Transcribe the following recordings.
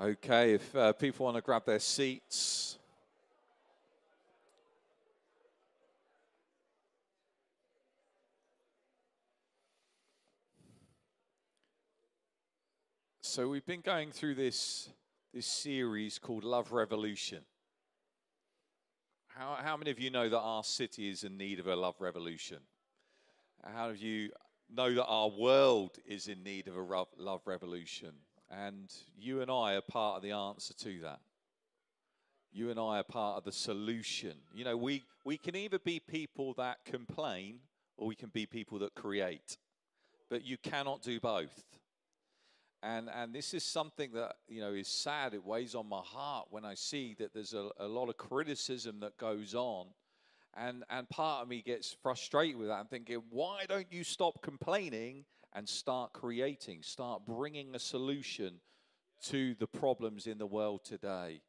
Okay, if uh, people want to grab their seats. So we've been going through this this series called Love Revolution. How, how many of you know that our city is in need of a love revolution? How do you know that our world is in need of a love revolution? And you and I are part of the answer to that. You and I are part of the solution. You know, we, we can either be people that complain or we can be people that create. But you cannot do both. And, and this is something that, you know, is sad. It weighs on my heart when I see that there's a, a lot of criticism that goes on. And, and part of me gets frustrated with that. I'm thinking, why don't you stop complaining and start creating, start bringing a solution to the problems in the world today?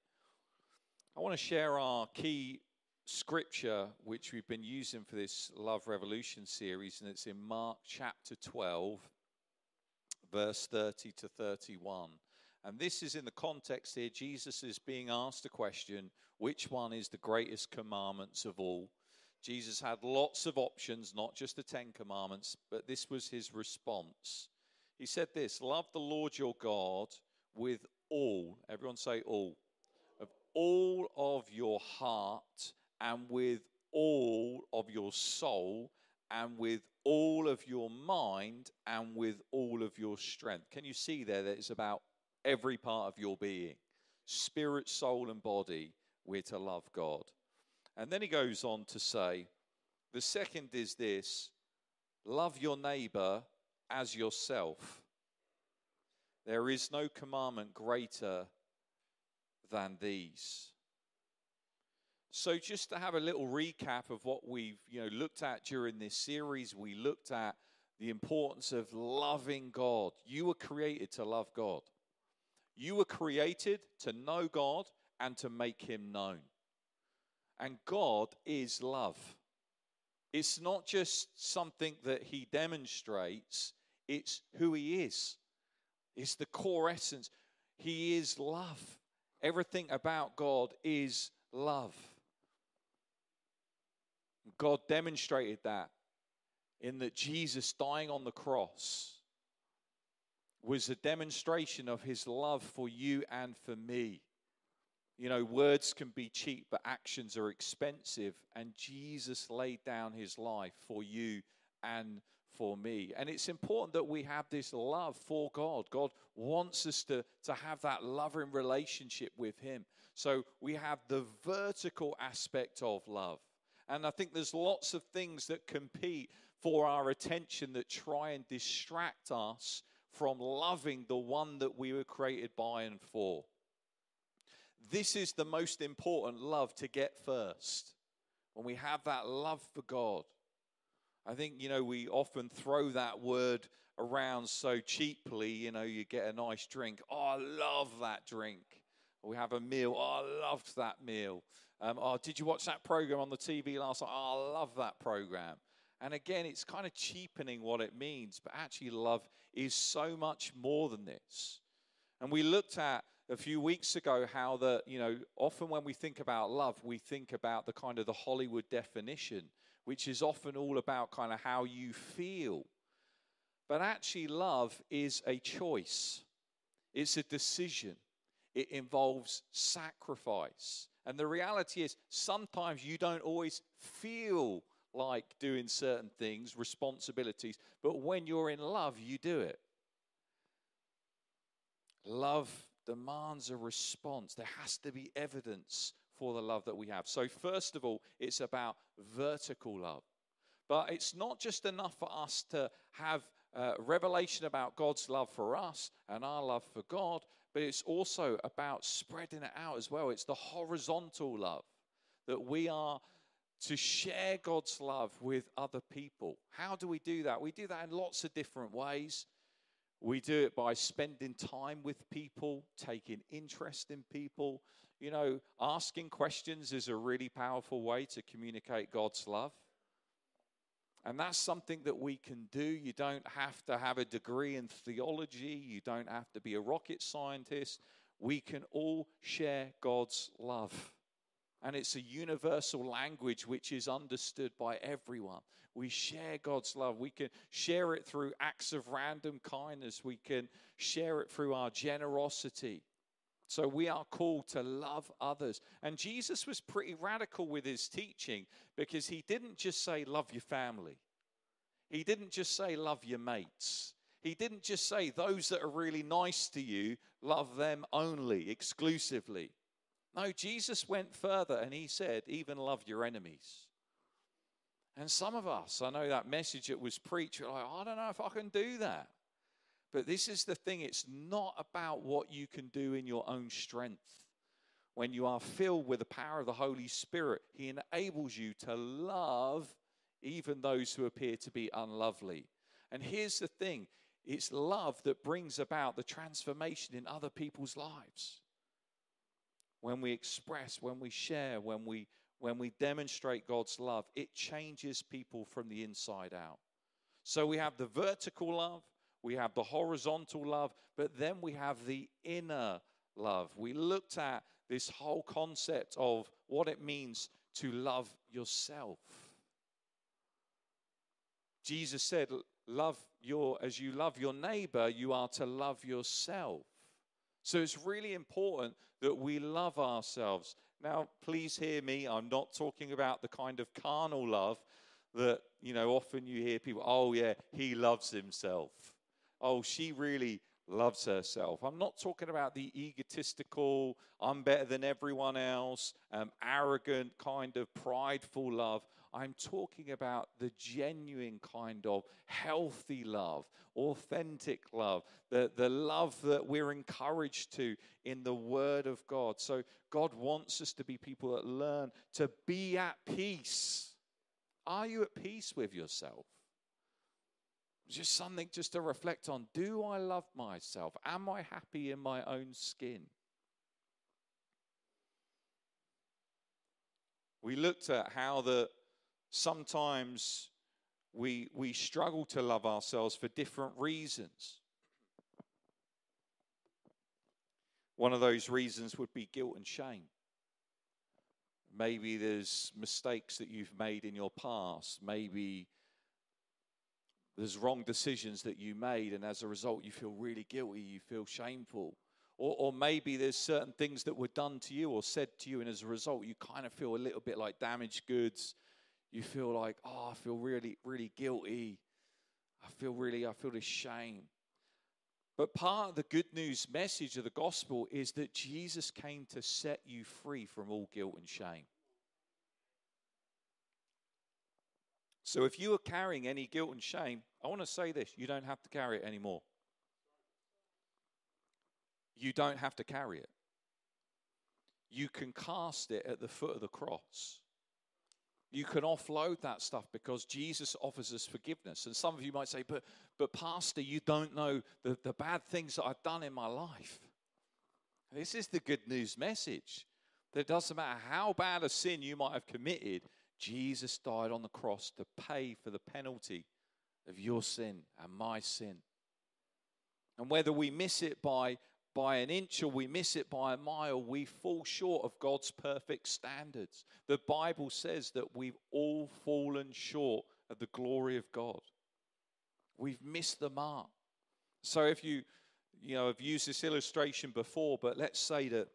I want to share our key scripture, which we've been using for this Love Revolution series, and it's in Mark chapter 12 verse 30 to 31. And this is in the context here. Jesus is being asked a question which one is the greatest commandments of all? Jesus had lots of options, not just the Ten Commandments, but this was his response. He said this Love the Lord your God with all, everyone say all, of all of your heart and with all of your soul and with all of your mind and with all of your strength. Can you see there that it's about every part of your being? Spirit, soul, and body, we're to love God. And then he goes on to say, the second is this love your neighbor as yourself. There is no commandment greater than these. So, just to have a little recap of what we've you know looked at during this series, we looked at the importance of loving God. You were created to love God. You were created to know God and to make Him known. And God is love. It's not just something that He demonstrates, it's who He is. It's the core essence. He is love. Everything about God is love. God demonstrated that in that Jesus dying on the cross was a demonstration of his love for you and for me. You know, words can be cheap, but actions are expensive. And Jesus laid down his life for you and for me. And it's important that we have this love for God. God wants us to, to have that loving relationship with him. So we have the vertical aspect of love. And I think there's lots of things that compete for our attention that try and distract us from loving the one that we were created by and for. This is the most important love to get first. When we have that love for God, I think, you know, we often throw that word around so cheaply. You know, you get a nice drink. Oh, I love that drink. we have a meal. Oh, I loved that meal. Um, oh, did you watch that program on the TV last night? Oh, I love that program. And again, it's kind of cheapening what it means, but actually, love is so much more than this. And we looked at a few weeks ago how that, you know, often when we think about love, we think about the kind of the Hollywood definition, which is often all about kind of how you feel. But actually, love is a choice, it's a decision, it involves sacrifice. And the reality is, sometimes you don't always feel like doing certain things, responsibilities, but when you're in love, you do it. Love demands a response. There has to be evidence for the love that we have. So, first of all, it's about vertical love. But it's not just enough for us to have uh, revelation about God's love for us and our love for God, but it's also about spreading it out as well. It's the horizontal love that we are to share God's love with other people. How do we do that? We do that in lots of different ways. We do it by spending time with people, taking interest in people. You know, asking questions is a really powerful way to communicate God's love. And that's something that we can do. You don't have to have a degree in theology, you don't have to be a rocket scientist. we can all share God's love. And it's a universal language which is understood by everyone. We share God's love. We can share it through acts of random kindness. We can share it through our generosity. So we are called to love others. And Jesus was pretty radical with his teaching because he didn't just say, love your family. He didn't just say, love your mates. He didn't just say, those that are really nice to you, love them only, exclusively. No, Jesus went further and he said, even love your enemies. And some of us, I know that message that was preached, like, I don't know if I can do that. But this is the thing it's not about what you can do in your own strength. When you are filled with the power of the Holy Spirit, He enables you to love even those who appear to be unlovely. And here's the thing it's love that brings about the transformation in other people's lives. When we express, when we share, when we when we demonstrate God's love, it changes people from the inside out. So we have the vertical love, we have the horizontal love, but then we have the inner love. We looked at this whole concept of what it means to love yourself. Jesus said, Love your, as you love your neighbor, you are to love yourself. So it's really important that we love ourselves. Now, please hear me. I'm not talking about the kind of carnal love that, you know, often you hear people, oh, yeah, he loves himself. Oh, she really loves herself. I'm not talking about the egotistical, I'm better than everyone else, um, arrogant, kind of prideful love. I'm talking about the genuine kind of healthy love, authentic love, the, the love that we're encouraged to in the Word of God. So, God wants us to be people that learn to be at peace. Are you at peace with yourself? Just something just to reflect on. Do I love myself? Am I happy in my own skin? We looked at how the sometimes we, we struggle to love ourselves for different reasons. One of those reasons would be guilt and shame. Maybe there's mistakes that you've made in your past. Maybe there's wrong decisions that you made, and as a result, you feel really guilty, you feel shameful. Or, or, maybe there's certain things that were done to you or said to you, and as a result, you kind of feel a little bit like damaged goods you feel like, oh, I feel really, really guilty. I feel really, I feel this shame. But part of the good news message of the gospel is that Jesus came to set you free from all guilt and shame. So if you are carrying any guilt and shame, I want to say this you don't have to carry it anymore. You don't have to carry it. You can cast it at the foot of the cross you can offload that stuff because Jesus offers us forgiveness. And some of you might say, but, but Pastor, you don't know the, the bad things that I've done in my life. This is the good news message. That it doesn't matter how bad a sin you might have committed, Jesus died on the cross to pay for the penalty of your sin and my sin. And whether we miss it by by an inch or we miss it by a mile, we fall short of God's perfect standards. The Bible says that we've all fallen short of the glory of God. We've missed the mark. So if you, you know, I've used this illustration before, but let's say that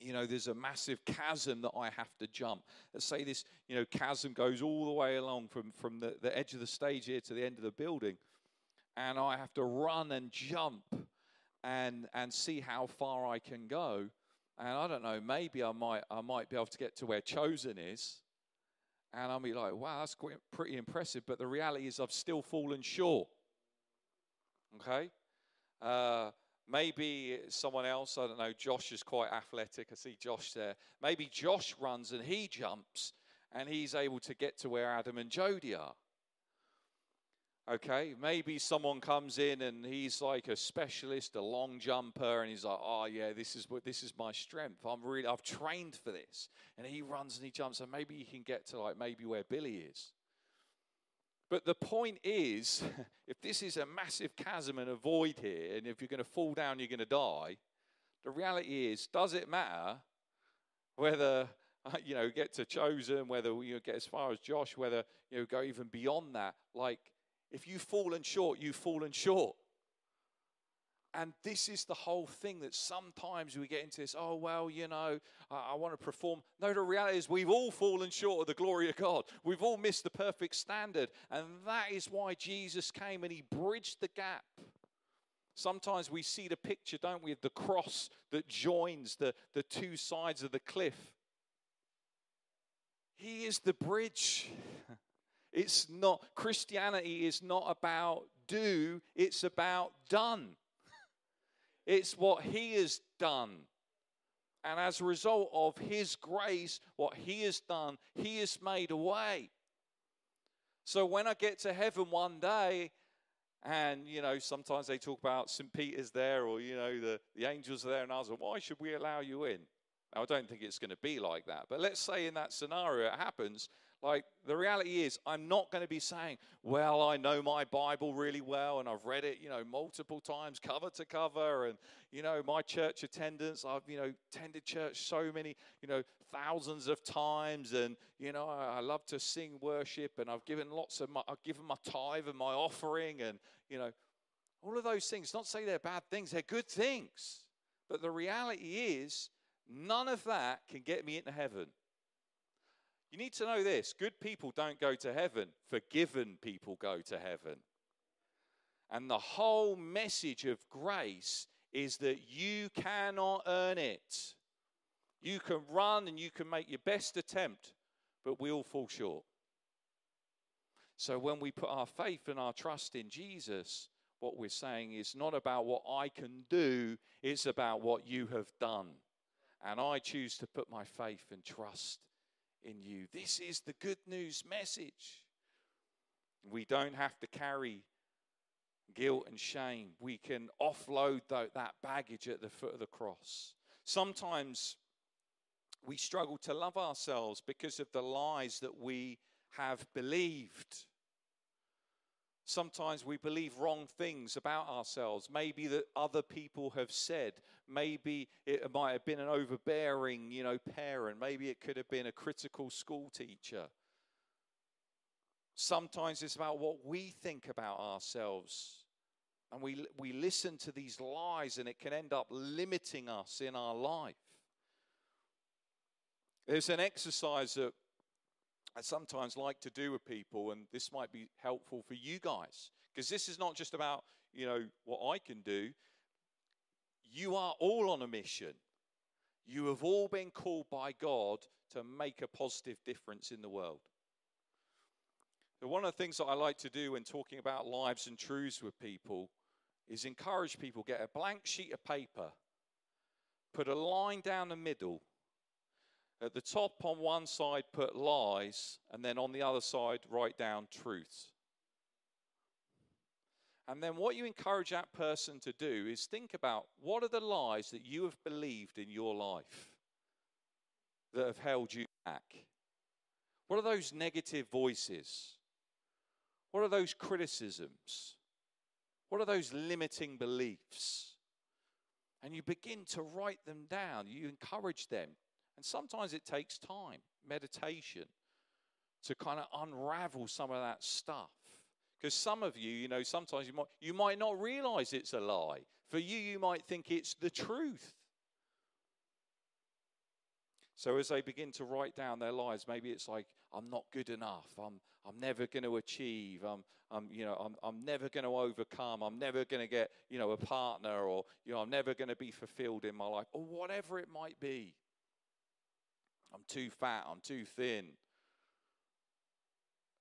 you know, there's a massive chasm that I have to jump. Let's say this, you know, chasm goes all the way along from, from the, the edge of the stage here to the end of the building. And I have to run and jump and and see how far I can go. And I don't know, maybe I might I might be able to get to where chosen is. And I'll be like, wow, that's quite, pretty impressive. But the reality is, I've still fallen short. Okay? Uh, maybe someone else, I don't know, Josh is quite athletic. I see Josh there. Maybe Josh runs and he jumps and he's able to get to where Adam and Jody are. Okay, maybe someone comes in and he's like a specialist, a long jumper, and he's like, "Oh yeah, this is what this is my strength. I'm really, I've trained for this." And he runs and he jumps, and maybe he can get to like maybe where Billy is. But the point is, if this is a massive chasm and a void here, and if you're going to fall down, you're going to die. the reality is, does it matter whether you know get to chosen, whether you get as far as Josh, whether you know go even beyond that? Like, if you've fallen short, you've fallen short. And this is the whole thing that sometimes we get into this, oh, well, you know, I, I, want to perform. No, the reality is we've all fallen short of the glory of God. We've all missed the perfect standard. And that is why Jesus came and he bridged the gap. Sometimes we see the picture, don't we, of the cross that joins the, the two sides of the cliff. He is the bridge. It's not, Christianity is not about do, it's about done. It's what He has done. And as a result of His grace, what He has done, He has made a way. So when I get to heaven one day, and you know, sometimes they talk about St. Peter's there, or you know, the, the angels are there, and I was like, why should we allow you in? I don't think it's going to be like that. But let's say in that scenario it happens, like, the reality is, I'm not going to be saying, well, I know my Bible really well and I've read it, you know, multiple times, cover to cover. And, you know, my church attendance, I've, you know, attended church so many, you know, thousands of times. And, you know, I, I love to sing worship and I've given lots of my, I've given my tithe and my offering and, you know, all of those things. Not say they're bad things, they're good things. But the reality is, none of that can get me into heaven. You need to know this good people don't go to heaven, forgiven people go to heaven. And the whole message of grace is that you cannot earn it. You can run and you can make your best attempt, but we all fall short. So when we put our faith and our trust in Jesus, what we're saying is not about what I can do, it's about what you have done. And I choose to put my faith and trust in you. This is the good news message. We don't have to carry guilt and shame. We can offload that baggage at the foot of the cross. Sometimes we struggle to love ourselves because of the lies that we have believed. Sometimes we believe wrong things about ourselves, maybe that other people have said. Maybe it might have been an overbearing, you know, parent. Maybe it could have been a critical school teacher. Sometimes it's about what we think about ourselves. And we, we listen to these lies, and it can end up limiting us in our life. There's an exercise that I sometimes like to do with people, and this might be helpful for you guys, because this is not just about, you know, what I can do. You are all on a mission. You have all been called by God to make a positive difference in the world. So one of the things that I like to do when talking about lives and truths with people is encourage people get a blank sheet of paper, put a line down the middle, at the top on one side, put lies, and then on the other side, write down truths. And then what you encourage that person to do is think about what are the lies that you have believed in your life that have held you back? What are those negative voices? What are those criticisms? What are those limiting beliefs? And you begin to write them down. You encourage them. And sometimes it takes time, meditation, to kind of unravel some of that stuff. Because some of you, you know, sometimes you might, you might not realize it's a lie. For you, you might think it's the truth. So as they begin to write down their lives, maybe it's like, I'm not good enough. I'm, I'm never going to achieve. I'm, I'm, you know, I'm, I'm never going to overcome. I'm never going to get, you know, a partner or, you know, I'm never going to be fulfilled in my life or whatever it might be. I'm too fat, I'm too thin.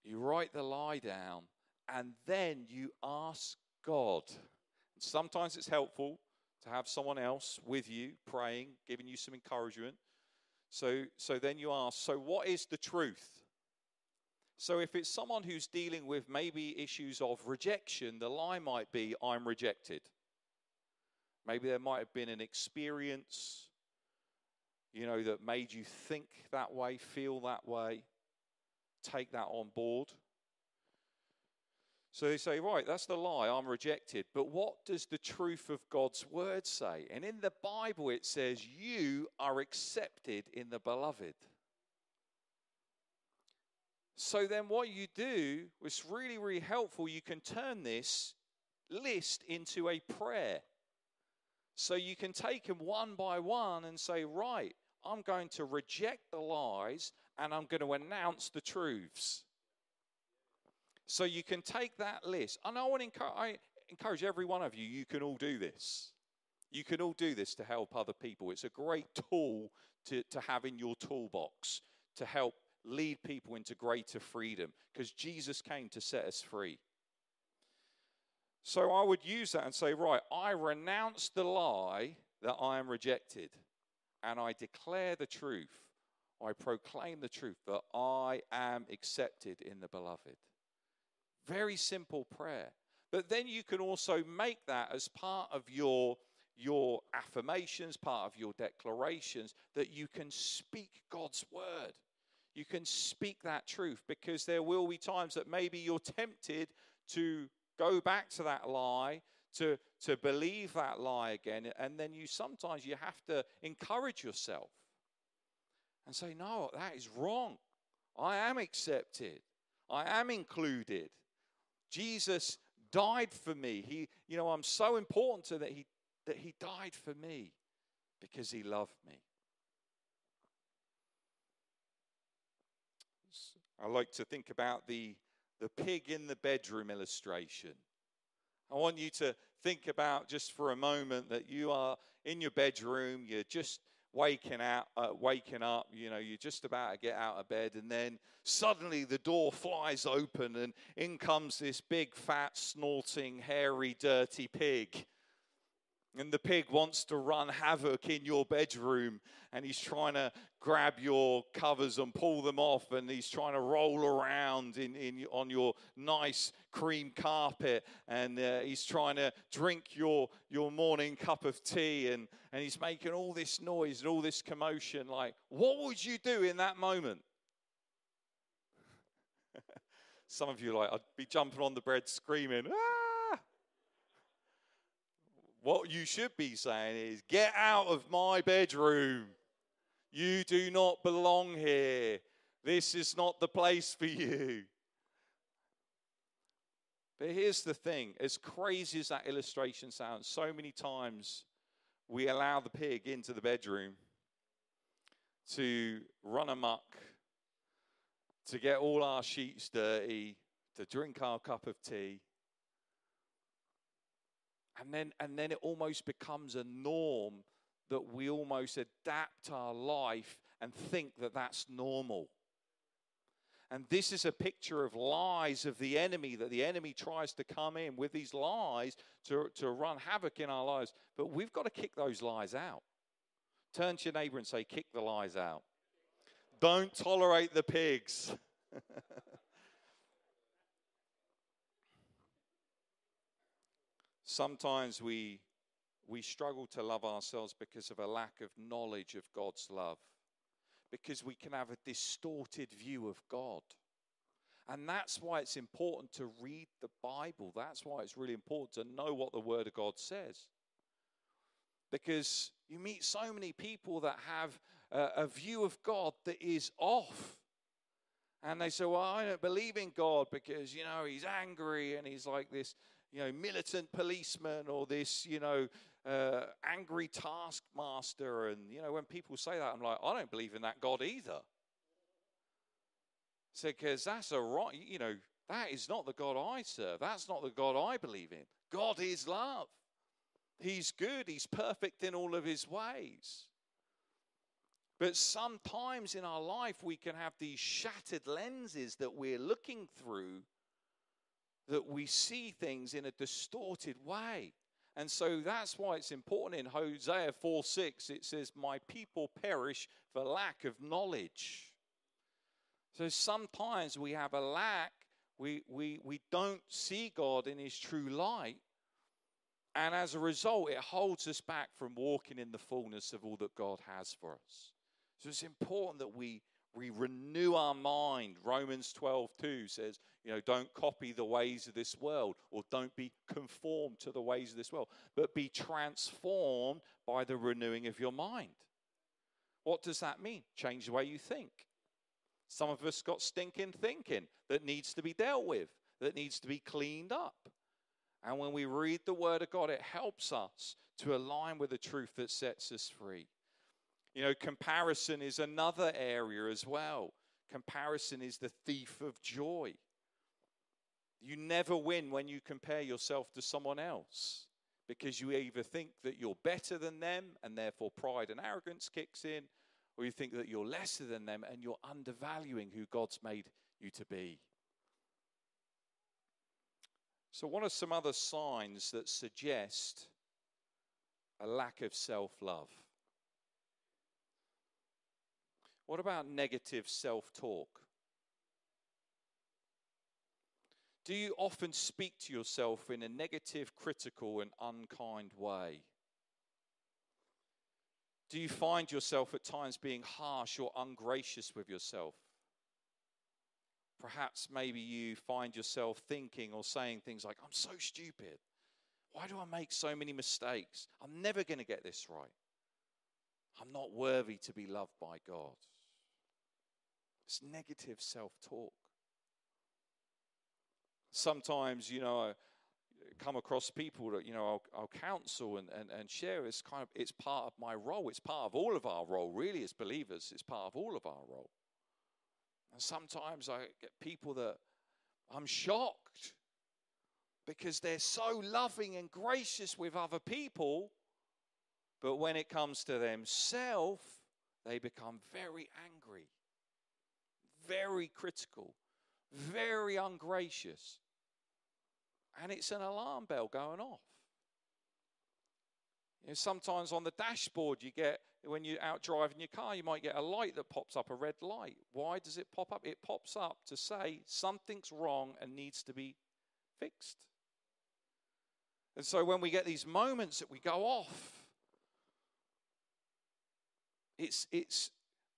You write the lie down and then you ask God. Sometimes it's helpful to have someone else with you praying, giving you some encouragement. So, so then you ask, so what is the truth? So if it's someone who's dealing with maybe issues of rejection, the lie might be, I'm rejected. Maybe there might have been an experience you know, that made you think that way, feel that way, take that on board. So they say, right, that's the lie, I'm rejected. But what does the truth of God's word say? And in the Bible, it says, you are accepted in the beloved. So then, what you do was really, really helpful. You can turn this list into a prayer. So you can take them one by one and say, right, I'm going to reject the lies and I'm going to announce the truths. So you can take that list. And I want to encourage, I encourage every one of you, you can all do this. You can all do this to help other people. It's a great tool to, to have in your toolbox to help lead people into greater freedom because Jesus came to set us free. So I would use that and say, right, I renounce the lie that I am rejected and I declare the truth. I proclaim the truth that I am accepted in the beloved. Very simple prayer. But then you can also make that as part of your, your affirmations, part of your declarations, that you can speak God's word. You can speak that truth because there will be times that maybe you're tempted to go back to that lie, to, to believe that lie again. And then you sometimes you have to encourage yourself and say, no, that is wrong. I am accepted. I am included. Jesus died for me. He, you know, I'm so important to that he that he died for me because he loved me. I like to think about the the pig in the bedroom illustration. I want you to think about just for a moment that you are in your bedroom, you're just waking out, uh, waking up, you know, you're just about to get out of bed, and then suddenly the door flies open, and in comes this big, fat, snorting, hairy, dirty pig. And the pig wants to run havoc in your bedroom, and he's trying to grab your covers and pull them off, and he's trying to roll around in, in on your nice cream carpet, and uh, he's trying to drink your your morning cup of tea, and and he's making all this noise and all this commotion. Like, what would you do in that moment? Some of you like, I'd be jumping on the bed screaming, ah! What you should be saying is, Get out of my bedroom. You do not belong here. This is not the place for you. But here's the thing as crazy as that illustration sounds, so many times we allow the pig into the bedroom to run amok, to get all our sheets dirty, to drink our cup of tea, and then, and then it almost becomes a norm that we almost adapt our life and think that that's normal. And this is a picture of lies of the enemy, that the enemy tries to come in with these lies to, to run havoc in our lives. But we've got to kick those lies out. Turn to your neighbor and say, Kick the lies out. Don't tolerate the pigs. Sometimes we, we struggle to love ourselves because of a lack of knowledge of God's love, because we can have a distorted view of God. And that's why it's important to read the Bible. That's why it's really important to know what the Word of God says. Because you meet so many people that have a, a view of God that is off. And they say, Well, I don't believe in God because, you know, he's angry and he's like this you know, militant policeman or this, you know, uh, angry taskmaster. And, you know, when people say that, I'm like, I don't believe in that God either. So, because that's a right, you know, that is not the God I serve. That's not the God I believe in. God is love. He's good. He's perfect in all of his ways. But sometimes in our life, we can have these shattered lenses that we're looking through that we see things in a distorted way. And so that's why it's important in Hosea 4 6, it says, My people perish for lack of knowledge. So sometimes we have a lack, we, we, we don't see God in his true light. And as a result, it holds us back from walking in the fullness of all that God has for us. So it's important that we We renew our mind. Romans 12, 2 says, you know, don't copy the ways of this world or don't be conformed to the ways of this world, but be transformed by the renewing of your mind. What does that mean? Change the way you think. Some of us got stinking thinking that needs to be dealt with, that needs to be cleaned up. And when we read the Word of God, it helps us to align with the truth that sets us free. You know, comparison is another area as well. Comparison is the thief of joy. You never win when you compare yourself to someone else because you either think that you're better than them and therefore pride and arrogance kicks in, or you think that you're lesser than them and you're undervaluing who God's made you to be. So, what are some other signs that suggest a lack of self love? What about negative self talk? Do you often speak to yourself in a negative, critical, and unkind way? Do you find yourself at times being harsh or ungracious with yourself? Perhaps maybe you find yourself thinking or saying things like, I'm so stupid. Why do I make so many mistakes? I'm never going to get this right. I'm not worthy to be loved by God. It's negative self talk. Sometimes, you know, I come across people that, you know, I'll, I'll counsel and, and, and share. It's kind of, it's part of my role. It's part of all of our role, really, as believers. It's part of all of our role. And sometimes I get people that I'm shocked because they're so loving and gracious with other people, but when it comes to themselves, they become very angry very critical, very ungracious. And it's an alarm bell going off. You know, sometimes on the dashboard, you get, when you're out driving your car, you might get a light that pops up, a red light. Why does it pop up? It pops up to say something's wrong and needs to be fixed. And so when we get these moments that we go off, it's, it's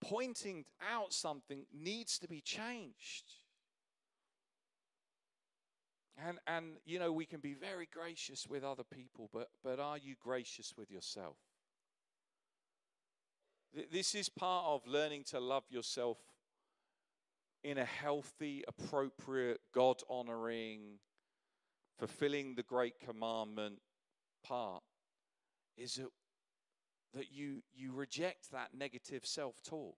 pointing out something needs to be changed. And, and you know, we can be very gracious with other people, but, but are you gracious with yourself? This is part of learning to love yourself in a healthy, appropriate, God honoring, fulfilling the great commandment part. Is that that you, you reject that negative self talk.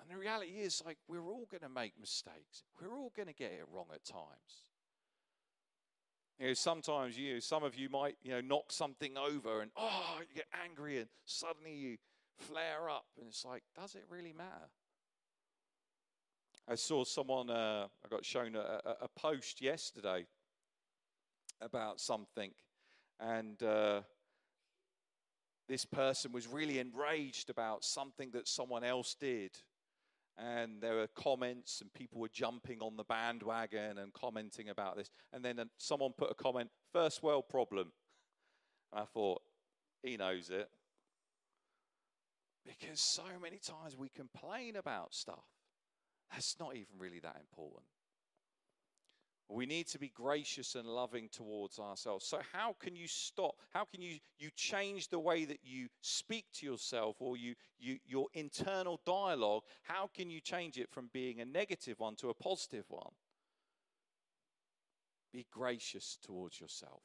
And the reality is, like, we're all going to make mistakes. We're all going to get it wrong at times. You know, sometimes you, some of you might, you know, knock something over and, oh, you get angry and suddenly you flare up. And it's like, does it really matter? I saw someone, uh, I got shown a, a, a, post yesterday about something. And, uh, this person was really enraged about something that someone else did. And there were comments, and people were jumping on the bandwagon and commenting about this. And then uh, someone put a comment, first world problem. And I thought, he knows it. Because so many times we complain about stuff that's not even really that important. We need to be gracious and loving towards ourselves. So, how can you stop? How can you, you change the way that you speak to yourself or you, you, your internal dialogue? How can you change it from being a negative one to a positive one? Be gracious towards yourself.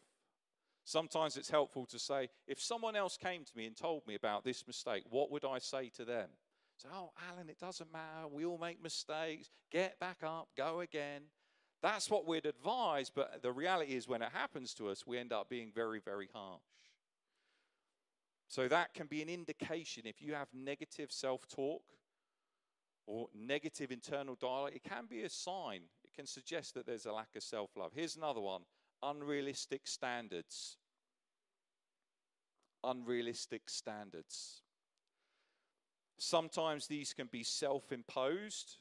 Sometimes it's helpful to say, if someone else came to me and told me about this mistake, what would I say to them? Say, oh, Alan, it doesn't matter. We all make mistakes. Get back up, go again. That's what we'd advise, but the reality is when it happens to us, we end up being very, very harsh. So that can be an indication if you have negative self talk or negative internal dialogue, it can be a sign. It can suggest that there's a lack of self love. Here's another one unrealistic standards. Unrealistic standards. Sometimes these can be self imposed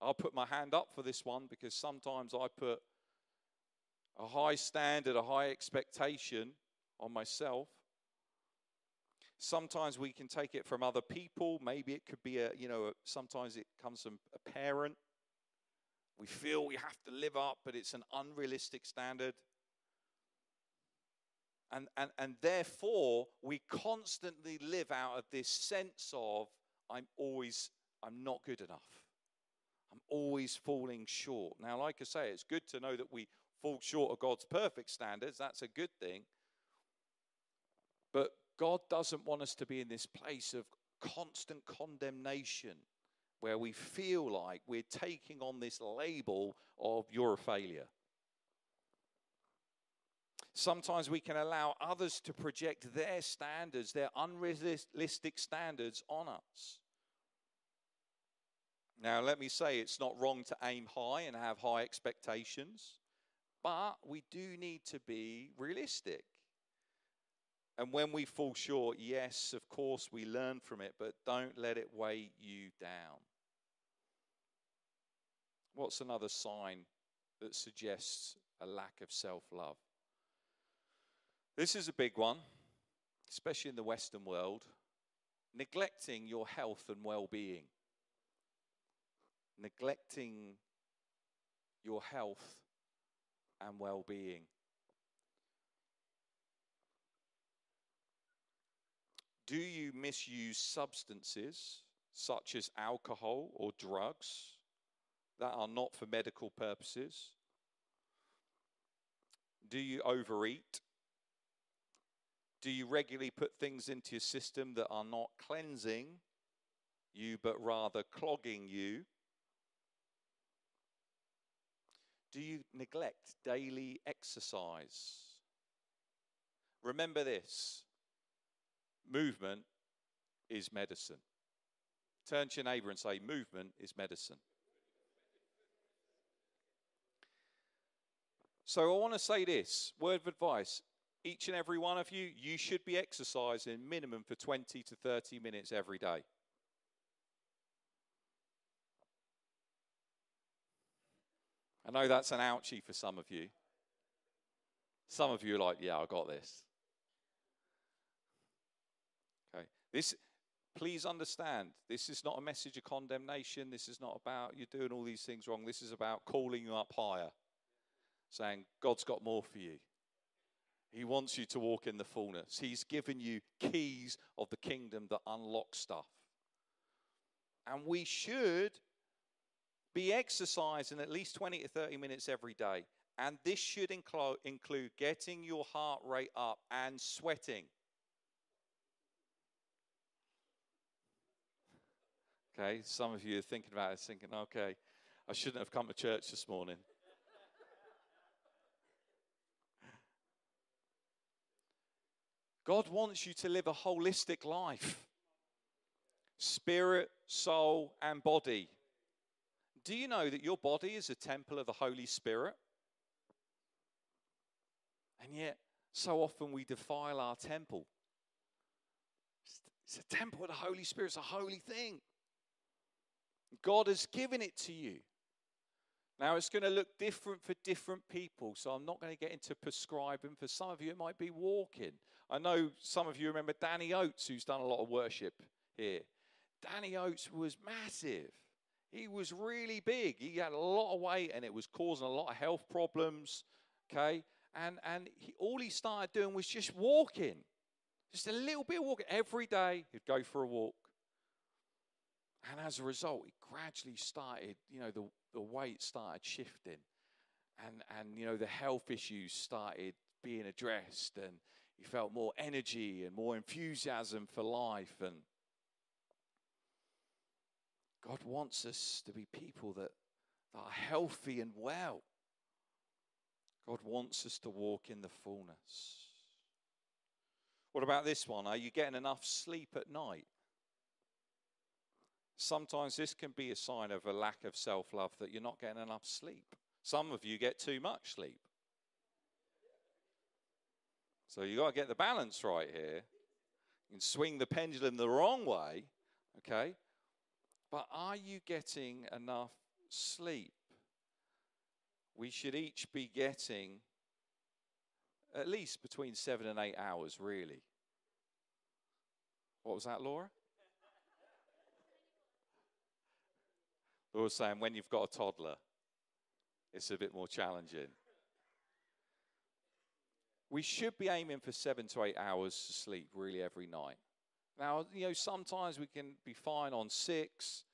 I'll put my hand up for this one because sometimes I put a high standard, a high expectation on myself. Sometimes we can take it from other people. Maybe it could be a, you know, sometimes it comes from a parent. We feel we have to live up, but it's an unrealistic standard. And, and, and therefore, we constantly live out of this sense of, I'm always, I'm not good enough. I'm always falling short. Now, like I say, it's good to know that we fall short of God's perfect standards. That's a good thing. But God doesn't want us to be in this place of constant condemnation where we feel like we're taking on this label of you're a failure. Sometimes we can allow others to project their standards, their unrealistic standards on us. Now, let me say it's not wrong to aim high and have high expectations, but we do need to be realistic. And when we fall short, yes, of course, we learn from it, but don't let it weigh you down. What's another sign that suggests a lack of self love? This is a big one, especially in the Western world neglecting your health and well being. Neglecting your health and well being. Do you misuse substances such as alcohol or drugs that are not for medical purposes? Do you overeat? Do you regularly put things into your system that are not cleansing you but rather clogging you? Do you neglect daily exercise? Remember this movement is medicine. Turn to your neighbor and say, Movement is medicine. So I want to say this word of advice. Each and every one of you, you should be exercising minimum for 20 to 30 minutes every day. I know that's an ouchie for some of you. Some of you are like, yeah, I got this. Okay. This please understand, this is not a message of condemnation. This is not about you doing all these things wrong. This is about calling you up higher, saying, God's got more for you. He wants you to walk in the fullness. He's given you keys of the kingdom that unlock stuff. And we should be exercising at least 20 to 30 minutes every day. And this should include, include getting your heart rate up and sweating. Okay, some of you are thinking about it, thinking, okay, I shouldn't have come to church this morning. God wants you to live a holistic life spirit, soul, and body. Do you know that your body is a temple of the Holy Spirit? And yet, so often we defile our temple. It's a temple of the Holy Spirit, it's a holy thing. God has given it to you. Now, it's going to look different for different people, so I'm not going to get into prescribing. For some of you, it might be walking. I know some of you remember Danny Oates, who's done a lot of worship here. Danny Oates was massive. He was really big. He had a lot of weight and it was causing a lot of health problems. Okay. And, and he, all he started doing was just walking, just a little bit of walking. Every day he'd go for a walk. And as a result, he gradually started, you know, the, the weight started shifting. And, and, you know, the health issues started being addressed. And he felt more energy and more enthusiasm for life. And God wants us to be people that, that are healthy and well. God wants us to walk in the fullness. What about this one? Are you getting enough sleep at night? Sometimes this can be a sign of a lack of self love that you're not getting enough sleep. Some of you get too much sleep. So you've got to get the balance right here. You can swing the pendulum the wrong way, okay? But are you getting enough sleep? We should each be getting at least between seven and eight hours, really. What was that, Laura? Laura was saying when you've got a toddler, it's a bit more challenging. We should be aiming for seven to eight hours sleep really every night. Now, you know, sometimes we can be fine on six,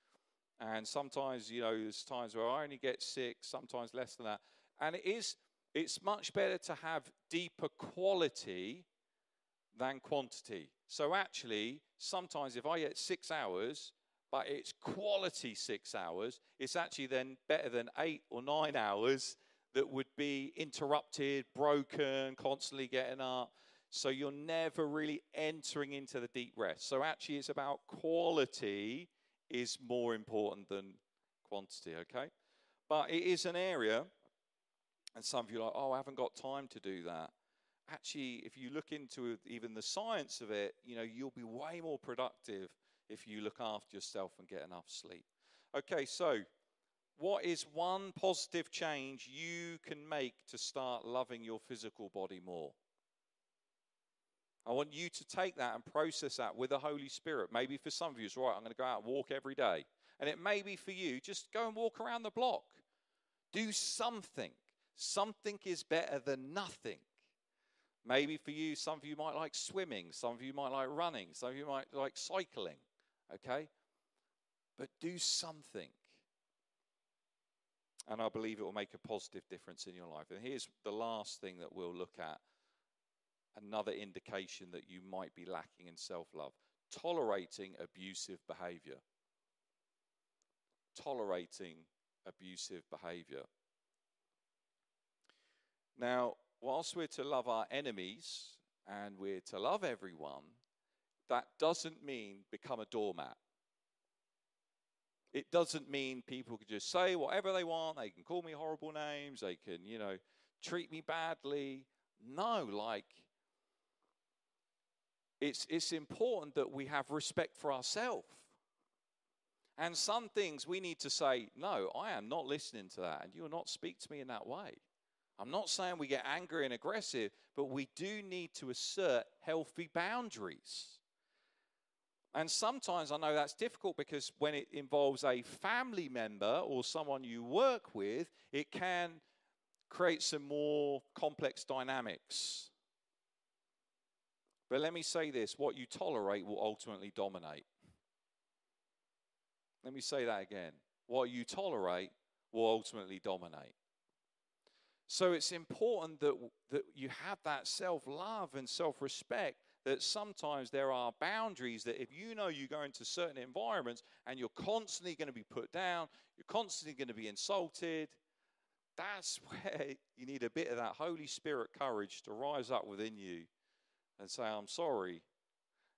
and sometimes, you know, there's times where I only get six, sometimes less than that. And it is, it's much better to have deeper quality than quantity. So actually, sometimes if I get six hours, but it's quality six hours, it's actually then better than eight or nine hours that would be interrupted, broken, constantly getting up. So you're never really entering into the deep rest. So actually, it's about quality is more important than quantity, okay? But it is an area, and some of you are like, oh, I haven't got time to do that. Actually, if you look into even the science of it, you know, you'll be way more productive if you look after yourself and get enough sleep. Okay, so what is one positive change you can make to start loving your physical body more? I want you to take that and process that with the Holy Spirit. Maybe for some of you, it's right, I'm going to go out and walk every day. And it may be for you, just go and walk around the block. Do something. Something is better than nothing. Maybe for you, some of you might like swimming, some of you might like running, some of you might like cycling. Okay? But do something. And I believe it will make a positive difference in your life. And here's the last thing that we'll look at another indication that you might be lacking in self love tolerating abusive behavior. Tolerating abusive behavior. Now, whilst we're to love our enemies and we're to love everyone, that doesn't mean become a doormat. It doesn't mean people can just say whatever they want. They can call me horrible names. They can, you know, treat me badly. No, like, it's, it's important that we have respect for ourselves. And some things we need to say, no, I am not listening to that, and you will not speak to me in that way. I'm not saying we get angry and aggressive, but we do need to assert healthy boundaries. And sometimes I know that's difficult because when it involves a family member or someone you work with, it can create some more complex dynamics. But let me say this what you tolerate will ultimately dominate. Let me say that again. What you tolerate will ultimately dominate. So it's important that, that you have that self love and self respect. That sometimes there are boundaries that if you know you go into certain environments and you're constantly going to be put down, you're constantly going to be insulted, that's where you need a bit of that Holy Spirit courage to rise up within you and say, I'm sorry.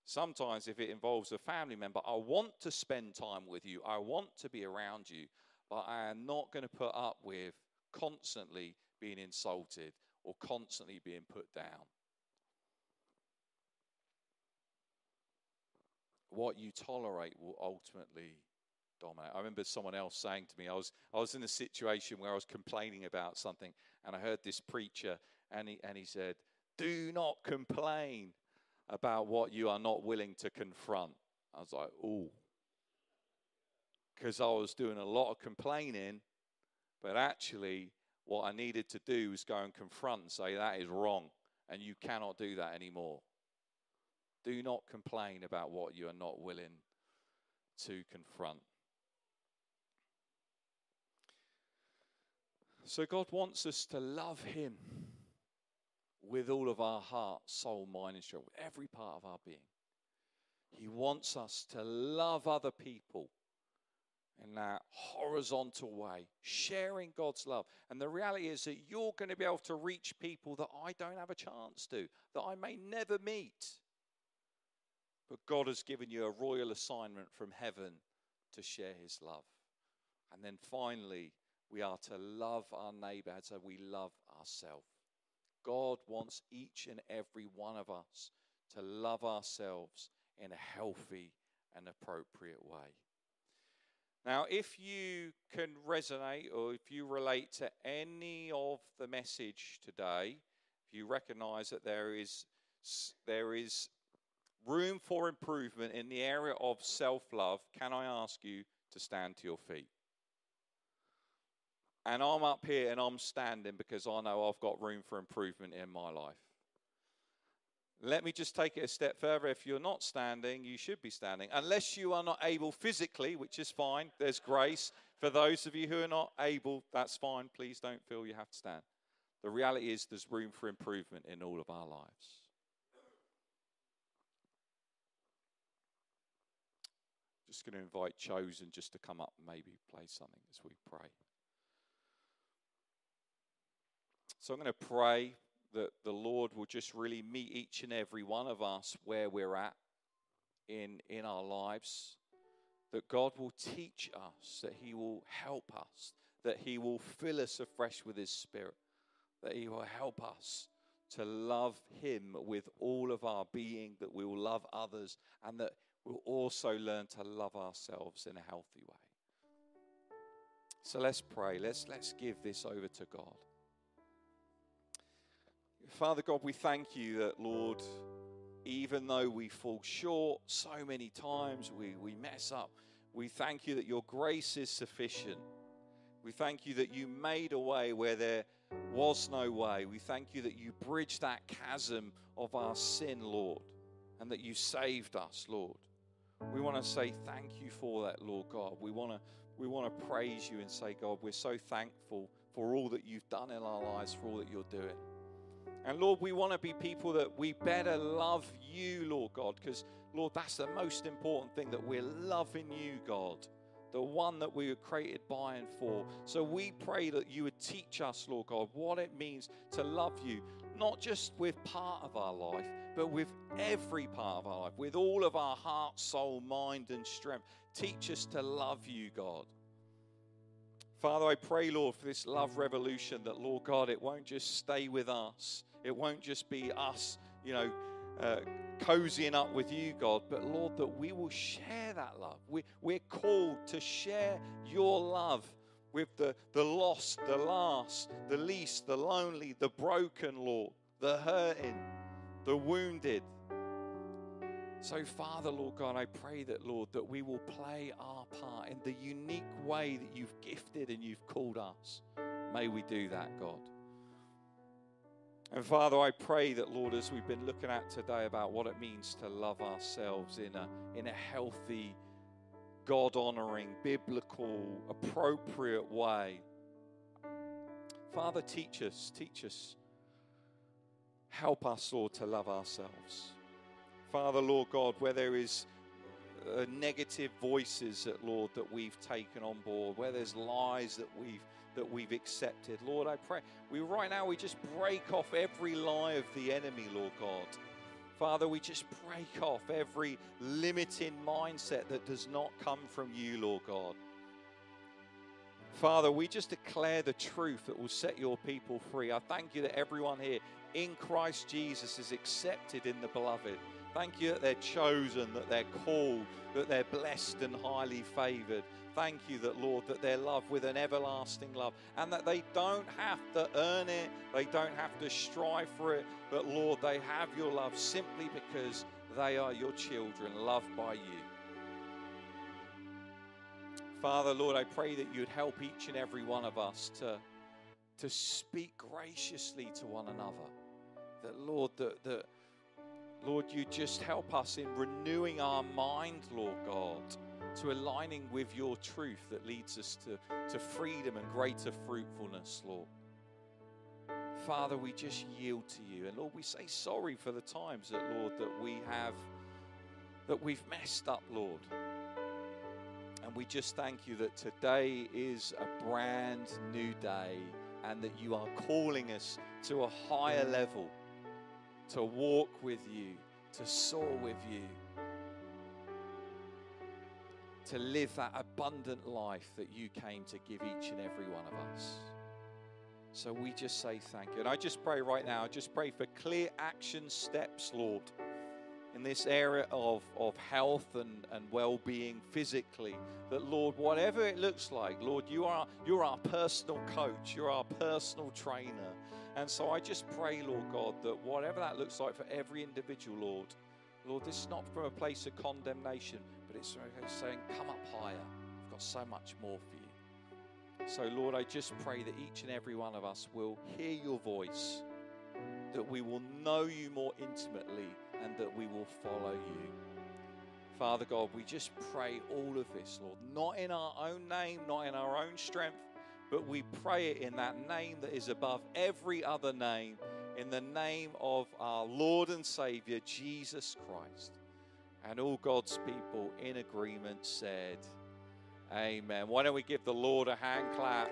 Sometimes, if it involves a family member, I want to spend time with you, I want to be around you, but I am not going to put up with constantly being insulted or constantly being put down. What you tolerate will ultimately dominate. I remember someone else saying to me, I was, I was in a situation where I was complaining about something, and I heard this preacher, and he, and he said, do not complain about what you are not willing to confront. I was like, oh. Because I was doing a lot of complaining, but actually, what I needed to do was go and confront and say, that is wrong, and you cannot do that anymore. Do not complain about what you are not willing to confront. So, God wants us to love Him with all of our heart, soul, mind, and strength, with every part of our being. He wants us to love other people in that horizontal way, sharing God's love. And the reality is that you're going to be able to reach people that I don't have a chance to, that I may never meet. But God has given you a royal assignment from heaven to share his love. And then finally, we are to love our neighbor as we love ourselves. God wants each and every one of us to love ourselves in a healthy and appropriate way. Now, if you can resonate or if you relate to any of the message today, if you recognize that there is, there is room for improvement in the area of self love, can I ask you to stand to your feet? And I'm up here and I'm standing because I know I've got room for improvement in my life. Let me just take it a step further. If you're not standing, you should be standing. Unless you are not able physically, which is fine, there's grace. For those of you who are not able, that's fine. Please don't feel you have to stand. The reality is there's room for improvement in all of our lives. Just going to invite Chosen just to come up and maybe play something as we pray. So I'm going to pray that the Lord will just really meet each and every one of us where we're at in, in our lives. That God will teach us, that He will help us, that He will fill us afresh with His Spirit, that He will help us to love Him with all of our being, that we will love others, and that we'll also learn to love ourselves in a healthy way. So let's pray. Let's, let's give this over to God. Father God, we thank you that, Lord, even though we fall short so many times, we, we mess up, we thank you that your grace is sufficient. We thank you that you made a way where there was no way. We thank you that you bridged that chasm of our sin, Lord, and that you saved us, Lord. We want to say thank you for that, Lord God. We want to we want to praise you and say, God, we're so thankful for all that you've done in our lives, for all that you're doing. And Lord, we want to be people that we better love you, Lord God, because, Lord, that's the most important thing that we're loving you, God, the one that we were created by and for. So we pray that you would teach us, Lord God, what it means to love you, not just with part of our life, but with every part of our life, with all of our heart, soul, mind, and strength. Teach us to love you, God. Father, I pray, Lord, for this love revolution that, Lord God, it won't just stay with us it won't just be us, you know, uh, cozying up with you, God, but Lord, that we will share that love. We, we're called to share your love with the, the lost, the last, the least, the lonely, the broken, Lord, the hurting, the wounded. So, Father, Lord God, I pray that, Lord, that we will play our part in the unique way that you've gifted and you've called us. May we do that, God. And Father, I pray that, Lord, as we've been looking at today about what it means to love ourselves in a, in a healthy, God honoring, biblical, appropriate way, Father, teach us, teach us. Help us, Lord, to love ourselves. Father, Lord God, where there is uh, negative voices that, Lord, that we've taken on board, where there's lies that we've that we've accepted. Lord, I pray we right now we just break off every lie of the enemy, Lord God. Father, we just break off every limiting mindset that does not come from you, Lord God. Father, we just declare the truth that will set your people free. I thank you that everyone here in Christ Jesus is accepted in the beloved. Thank you that they're chosen, that they're called, that they're blessed and highly favored thank you that, Lord, that they're loved with an everlasting love and that they don't have to earn it, they don't have to strive for it, but, Lord, they have your love simply because they are your children, loved by you. Father, Lord, I pray that you'd help each and every one of us to, to speak graciously to one another. That, Lord, that, that, Lord, you just help us in renewing our mind, Lord God to aligning with your truth that leads us to, to freedom and greater fruitfulness, Lord. Father, we just yield to you. And Lord, we say sorry for the times that, Lord, that we have, that we've messed up, Lord. And we just thank you that today is a brand new day and that you are calling us to a higher level, to walk with you, to soar with you to live that abundant life that you came to give each and every one of us. So we just say thank you. And I just pray right now, I just pray for clear action steps, Lord, in this area of, of health and, and well being physically. That, Lord, whatever it looks like, Lord, you are, you're our personal coach, you're our personal trainer. And so I just pray, Lord God, that whatever that looks like for every individual, Lord, Lord, this is not from a place of condemnation, but it's saying, Come up higher. I've got so much more for you. So, Lord, I just pray that each and every one of us will hear your voice, that we will know you more intimately, and that we will follow you. Father God, we just pray all of this, Lord, not in our own name, not in our own strength, but we pray it in that name that is above every other name, in the name of our Lord and Savior, Jesus Christ. And all God's people in agreement said, Amen. Why don't we give the Lord a hand clap?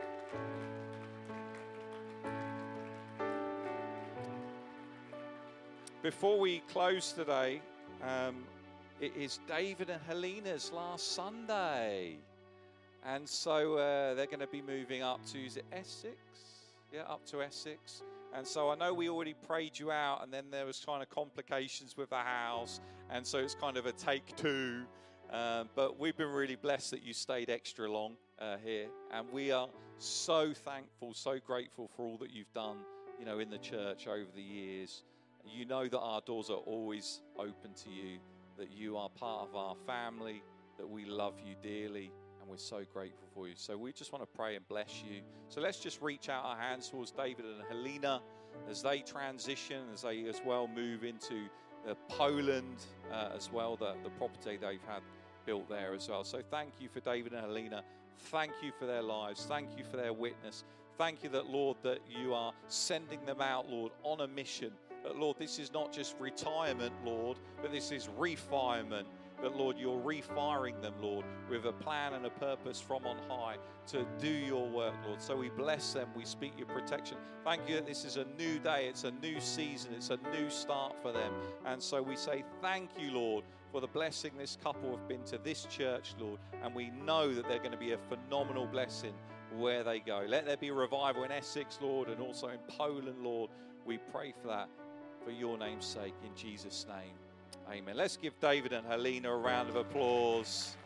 Before we close today, um, it is David and Helena's last Sunday. And so uh, they're going to be moving up to, is it Essex? Yeah, up to Essex. And so I know we already prayed you out, and then there was kind of complications with the house. And so it's kind of a take two. Um, but we've been really blessed that you stayed extra long uh, here. And we are so thankful, so grateful for all that you've done, you know, in the church over the years. You know that our doors are always open to you that you are part of our family, that we love you dearly, and we're so grateful for you. So we just want to pray and bless you. So let's just reach out our hands towards David and Helena as they transition, as they as well move into uh, Poland uh, as well, the, the property they've had built there as well. So thank you for David and Helena. Thank you for their lives. Thank you for their witness. Thank you that, Lord, that you are sending them out, Lord, on a mission Lord, this is not just retirement, Lord, but this is refinement. But Lord, you're refiring them, Lord, with a plan and a purpose from on high to do your work, Lord. So we bless them. We speak your protection. Thank you that this is a new day. It's a new season. It's a new start for them. And so we say, Thank you, Lord, for the blessing this couple have been to this church, Lord. And we know that they're going to be a phenomenal blessing where they go. Let there be revival in Essex, Lord, and also in Poland, Lord. We pray for that for your name's sake, in Jesus' name. Amen. Let's give David and Helena a round of applause.